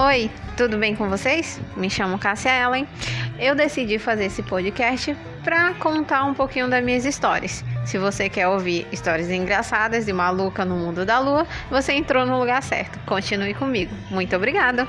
Oi, tudo bem com vocês? Me chamo Cássia Ellen. Eu decidi fazer esse podcast para contar um pouquinho das minhas histórias. Se você quer ouvir histórias engraçadas e maluca no mundo da lua, você entrou no lugar certo. Continue comigo. Muito obrigada!